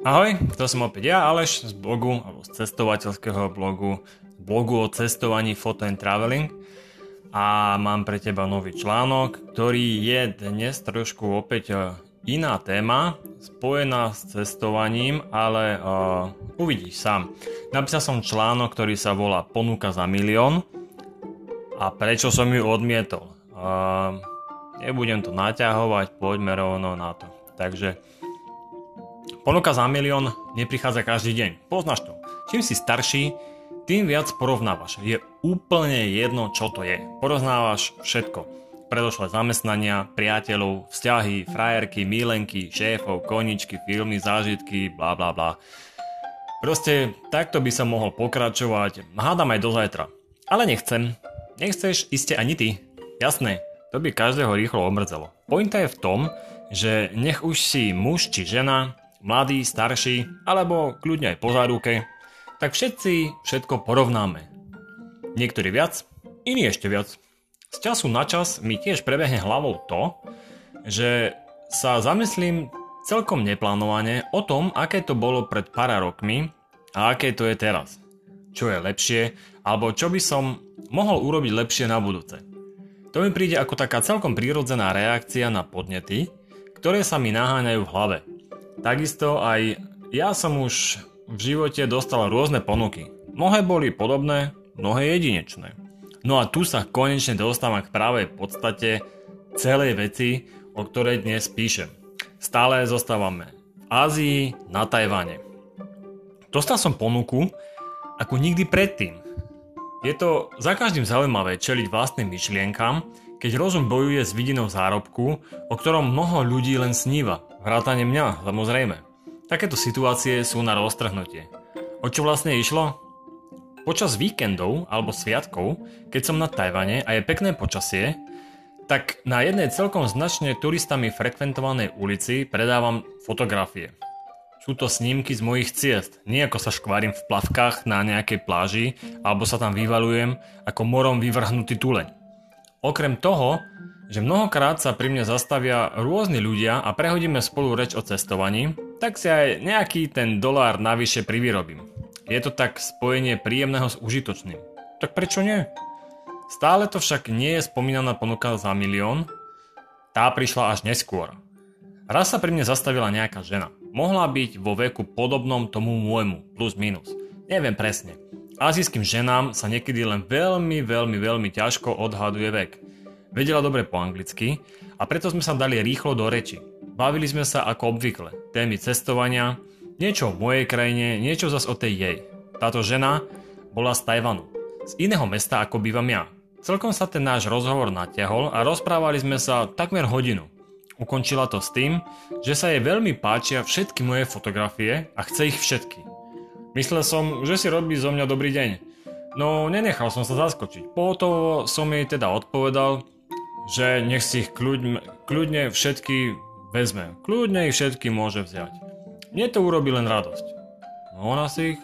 Ahoj, to som opäť ja, Aleš z blogu, alebo z cestovateľského blogu, blogu o cestovaní Photo and Traveling a mám pre teba nový článok, ktorý je dnes trošku opäť e, iná téma, spojená s cestovaním, ale uh, uvidíš sám. Napísal som článok, ktorý sa volá Ponuka za milión a prečo som ju odmietol. Uh, nebudem to naťahovať, poďme rovno na to. Takže Ponuka za milión neprichádza každý deň. Poznáš to. Čím si starší, tým viac porovnávaš. Je úplne jedno, čo to je. Porovnávaš všetko. Predošlé zamestnania, priateľov, vzťahy, frajerky, milenky, šéfov, koničky, filmy, zážitky, bla bla bla. Proste takto by sa mohol pokračovať, hádam aj do zajtra. Ale nechcem. Nechceš iste ani ty. Jasné, to by každého rýchlo omrzelo. Pointa je v tom, že nech už si muž či žena, mladí, starší, alebo kľudne aj po záruke, tak všetci všetko porovnáme. Niektorí viac, iní ešte viac. Z času na čas mi tiež prebehne hlavou to, že sa zamyslím celkom neplánovane o tom, aké to bolo pred pár rokmi a aké to je teraz. Čo je lepšie, alebo čo by som mohol urobiť lepšie na budúce. To mi príde ako taká celkom prírodzená reakcia na podnety, ktoré sa mi naháňajú v hlave. Takisto aj ja som už v živote dostal rôzne ponuky. Mnohé boli podobné, mnohé jedinečné. No a tu sa konečne dostávam k pravej podstate celej veci, o ktorej dnes píšem. Stále zostávame v Ázii, na Tajvane. Dostal som ponuku ako nikdy predtým. Je to za každým zaujímavé čeliť vlastným myšlienkam, keď rozum bojuje s vidinou zárobku, o ktorom mnoho ľudí len sníva, vrátane mňa, samozrejme. Takéto situácie sú na roztrhnutie. O čo vlastne išlo? Počas víkendov alebo sviatkov, keď som na Tajvane a je pekné počasie, tak na jednej celkom značne turistami frekventovanej ulici predávam fotografie. Sú to snímky z mojich ciest, nie ako sa škvarím v plavkách na nejakej pláži alebo sa tam vyvalujem ako morom vyvrhnutý tuleň. Okrem toho, že mnohokrát sa pri mne zastavia rôzni ľudia a prehodíme spolu reč o cestovaní, tak si aj nejaký ten dolár navyše privyrobím. Je to tak spojenie príjemného s užitočným. Tak prečo nie? Stále to však nie je spomínaná ponuka za milión, tá prišla až neskôr. Raz sa pri mne zastavila nejaká žena. Mohla byť vo veku podobnom tomu môjmu, plus minus. Neviem presne. Azijským ženám sa niekedy len veľmi, veľmi, veľmi ťažko odhaduje vek. Vedela dobre po anglicky a preto sme sa dali rýchlo do reči. Bavili sme sa ako obvykle. Témy cestovania, niečo o mojej krajine, niečo zas o tej jej. Táto žena bola z Tajvanu. Z iného mesta ako bývam ja. Celkom sa ten náš rozhovor natiahol a rozprávali sme sa takmer hodinu. Ukončila to s tým, že sa jej veľmi páčia všetky moje fotografie a chce ich všetky. Myslel som, že si robí zo mňa dobrý deň. No nenechal som sa zaskočiť. Pohotovo som jej teda odpovedal, že nech si ich kľudne, kľudne všetky vezme. Kľudne ich všetky môže vziať. Mne to urobí len radosť. No ona si ich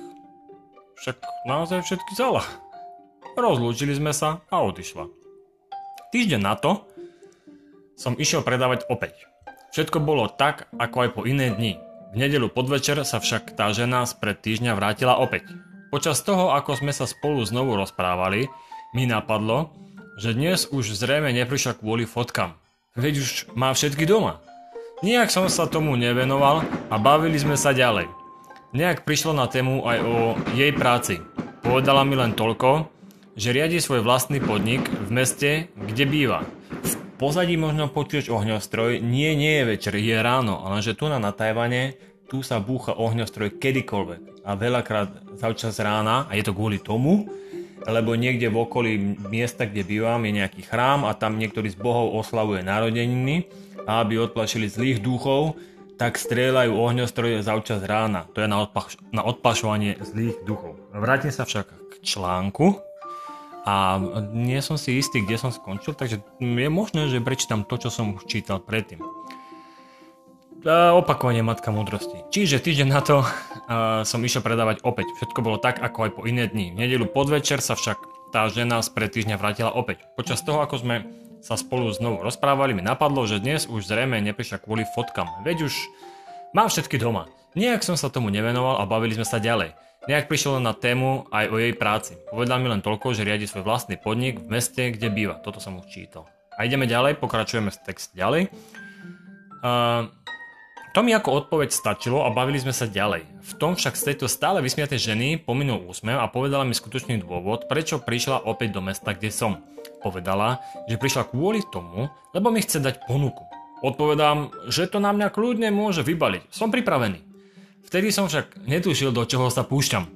však naozaj všetky vzala. Rozlúčili sme sa a odišla. Týždeň na to som išiel predávať opäť. Všetko bolo tak, ako aj po iné dni. Nedelu podvečer sa však tá žena spred týždňa vrátila opäť. Počas toho, ako sme sa spolu znovu rozprávali, mi napadlo, že dnes už zrejme neprišla kvôli fotkám. Veď už má všetky doma. Nijak som sa tomu nevenoval a bavili sme sa ďalej. Nejak prišlo na tému aj o jej práci. Povedala mi len toľko, že riadi svoj vlastný podnik v meste, kde býva. Pozadí možno počuješ ohňostroj, nie, nie je večer, je ráno, lenže tu na, na Tajvane, tu sa búcha ohňostroj kedykoľvek a veľakrát čas rána a je to kvôli tomu, lebo niekde v okolí miesta, kde bývam, je nejaký chrám a tam niektorý z bohov oslavuje narodeniny a aby odplašili zlých duchov, tak strieľajú ohňostroje čas rána. To je na, odpaš- na odpašovanie zlých duchov. Vrátim sa však k článku, a nie som si istý, kde som skončil, takže je možné, že prečítam to, čo som už čítal predtým. Opakovanie matka múdrosti. Čiže týždeň na to uh, som išiel predávať opäť. Všetko bolo tak, ako aj po iné dni. V nedelu podvečer sa však tá žena z pred týždňa vrátila opäť. Počas toho, ako sme sa spolu znovu rozprávali, mi napadlo, že dnes už zrejme neprišla kvôli fotkam. Veď už mám všetky doma. Nejak som sa tomu nevenoval a bavili sme sa ďalej. Nejak prišiel na tému aj o jej práci. Povedal mi len toľko, že riadi svoj vlastný podnik v meste, kde býva. Toto som už čítal. A ideme ďalej, pokračujeme s text ďalej. Uh, to mi ako odpoveď stačilo a bavili sme sa ďalej. V tom však z tejto stále vysmiatej ženy pominul úsmev a povedala mi skutočný dôvod, prečo prišla opäť do mesta, kde som. Povedala, že prišla kvôli tomu, lebo mi chce dať ponuku. Odpovedám, že to na mňa kľudne môže vybaliť. Som pripravený. Vtedy som však netušil, do čoho sa púšťam.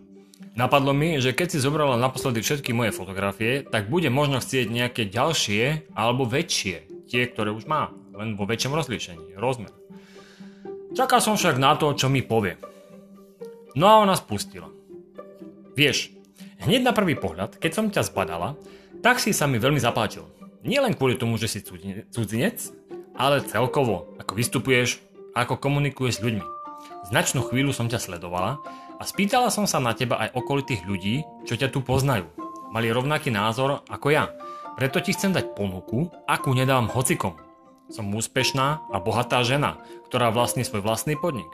Napadlo mi, že keď si zobrala naposledy všetky moje fotografie, tak bude možno chcieť nejaké ďalšie alebo väčšie, tie, ktoré už má, len vo väčšom rozlíšení, rozmer. Čakal som však na to, čo mi povie. No a ona spustila. Vieš, hneď na prvý pohľad, keď som ťa zbadala, tak si sa mi veľmi zapáčil. Nie len kvôli tomu, že si cudzinec, ale celkovo, ako vystupuješ, ako komunikuješ s ľuďmi. Značnú chvíľu som ťa sledovala a spýtala som sa na teba aj okolitých ľudí, čo ťa tu poznajú. Mali rovnaký názor ako ja. Preto ti chcem dať ponuku, akú nedávam hocikom. Som úspešná a bohatá žena, ktorá vlastní svoj vlastný podnik.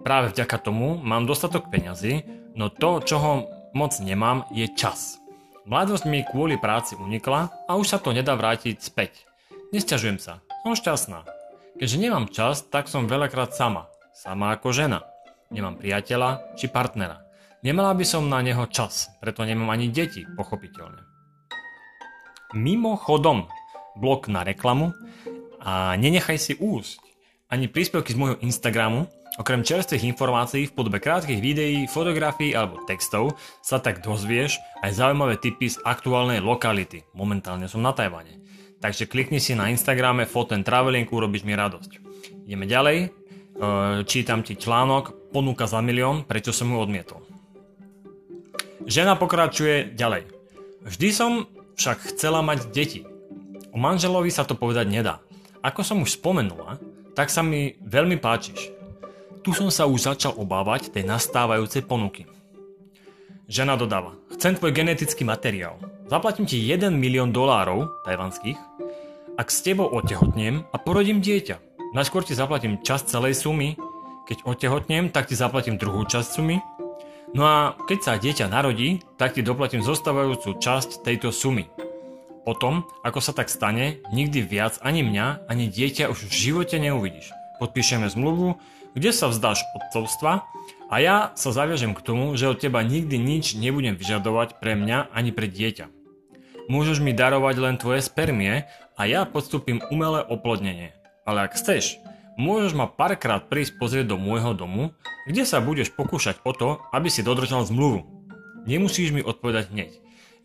Práve vďaka tomu mám dostatok peňazí, no to, čoho moc nemám, je čas. Mladosť mi kvôli práci unikla a už sa to nedá vrátiť späť. Nesťažujem sa, som šťastná. Keďže nemám čas, tak som veľakrát sama sama ako žena. Nemám priateľa či partnera. Nemala by som na neho čas, preto nemám ani deti, pochopiteľne. Mimochodom, blok na reklamu a nenechaj si úsť. Ani príspevky z môjho Instagramu, okrem čerstvých informácií v podobe krátkych videí, fotografií alebo textov sa tak dozvieš aj zaujímavé tipy z aktuálnej lokality. Momentálne som na Tajvane. Takže klikni si na Instagrame and Traveling, urobíš mi radosť. Ideme ďalej, čítam ti článok Ponuka za milión, prečo som ju odmietol. Žena pokračuje ďalej. Vždy som však chcela mať deti. O manželovi sa to povedať nedá. Ako som už spomenula, tak sa mi veľmi páčiš. Tu som sa už začal obávať tej nastávajúcej ponuky. Žena dodáva, chcem tvoj genetický materiál. Zaplatím ti 1 milión dolárov tajvanských, ak s tebou otehotnem a porodím dieťa. Najskôr ti zaplatím časť celej sumy, keď otehotnem, tak ti zaplatím druhú časť sumy. No a keď sa dieťa narodí, tak ti doplatím zostávajúcu časť tejto sumy. Potom, ako sa tak stane, nikdy viac ani mňa, ani dieťa už v živote neuvidíš. Podpíšeme zmluvu, kde sa vzdáš odcovstva a ja sa zaviažem k tomu, že od teba nikdy nič nebudem vyžadovať pre mňa ani pre dieťa. Môžeš mi darovať len tvoje spermie a ja podstúpim umelé oplodnenie. Ale ak chceš, môžeš ma párkrát prísť pozrieť do môjho domu, kde sa budeš pokúšať o to, aby si dodržal zmluvu. Nemusíš mi odpovedať hneď.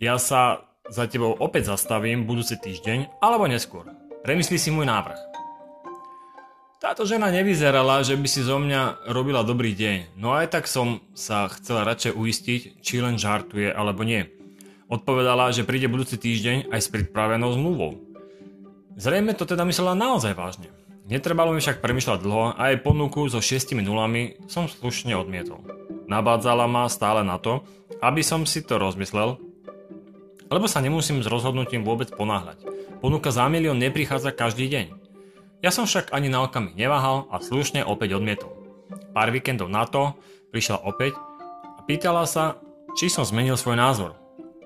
Ja sa za tebou opäť zastavím budúci týždeň alebo neskôr. Premyslí si môj návrh. Táto žena nevyzerala, že by si zo mňa robila dobrý deň, no aj tak som sa chcela radšej uistiť, či len žartuje alebo nie. Odpovedala, že príde budúci týždeň aj s pripravenou zmluvou. Zrejme to teda myslela naozaj vážne. Netrebalo mi však premyšľať dlho a aj ponuku so šiestimi nulami som slušne odmietol. Nabádzala ma stále na to, aby som si to rozmyslel, lebo sa nemusím s rozhodnutím vôbec ponáhľať. Ponuka za milión neprichádza každý deň. Ja som však ani na okamih neváhal a slušne opäť odmietol. Pár víkendov na to prišla opäť a pýtala sa, či som zmenil svoj názor.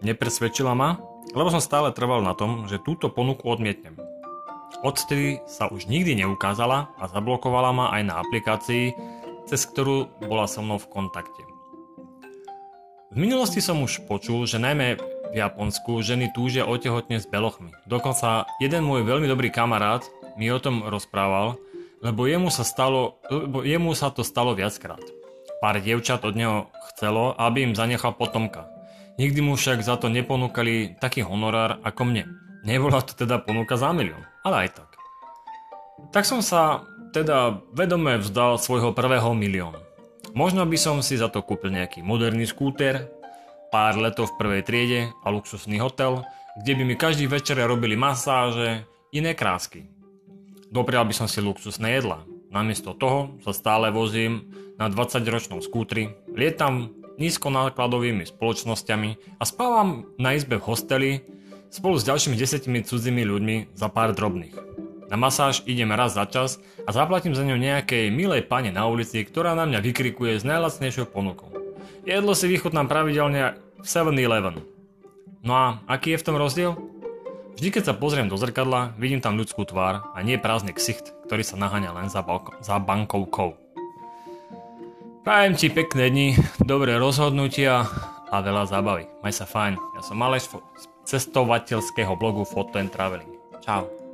Nepresvedčila ma, lebo som stále trval na tom, že túto ponuku odmietnem. Odtedy sa už nikdy neukázala a zablokovala ma aj na aplikácii, cez ktorú bola so mnou v kontakte. V minulosti som už počul, že najmä v Japonsku ženy túžia otehotne s belochmi. Dokonca jeden môj veľmi dobrý kamarát mi o tom rozprával, lebo jemu sa, stalo, lebo jemu sa to stalo viackrát. Pár dievčat od neho chcelo, aby im zanechal potomka. Nikdy mu však za to neponúkali taký honorár ako mne. Nebola to teda ponuka za milión, ale aj tak. Tak som sa teda vedome vzdal svojho prvého milióna. Možno by som si za to kúpil nejaký moderný skúter, pár letov v prvej triede a luxusný hotel, kde by mi každý večer robili masáže, iné krásky. Doprial by som si luxusné jedla. Namiesto toho sa stále vozím na 20-ročnom skútri, lietam nízkonákladovými spoločnosťami a spávam na izbe v hosteli spolu s ďalšími desetimi cudzími ľuďmi za pár drobných. Na masáž idem raz za čas a zaplatím za ňu nejakej milej pane na ulici, ktorá na mňa vykrikuje s najlacnejšou ponukou. Jedlo si vychutnám pravidelne v 7-Eleven. No a aký je v tom rozdiel? Vždy keď sa pozriem do zrkadla, vidím tam ľudskú tvár a nie prázdny ksicht, ktorý sa naháňa len za, balko- za bankovkou. Prajem ti pekné dni, dobré rozhodnutia a veľa zábavy. Maj sa fajn. Ja som Aleš cestovateľského blogu Photo and Traveling. Čau.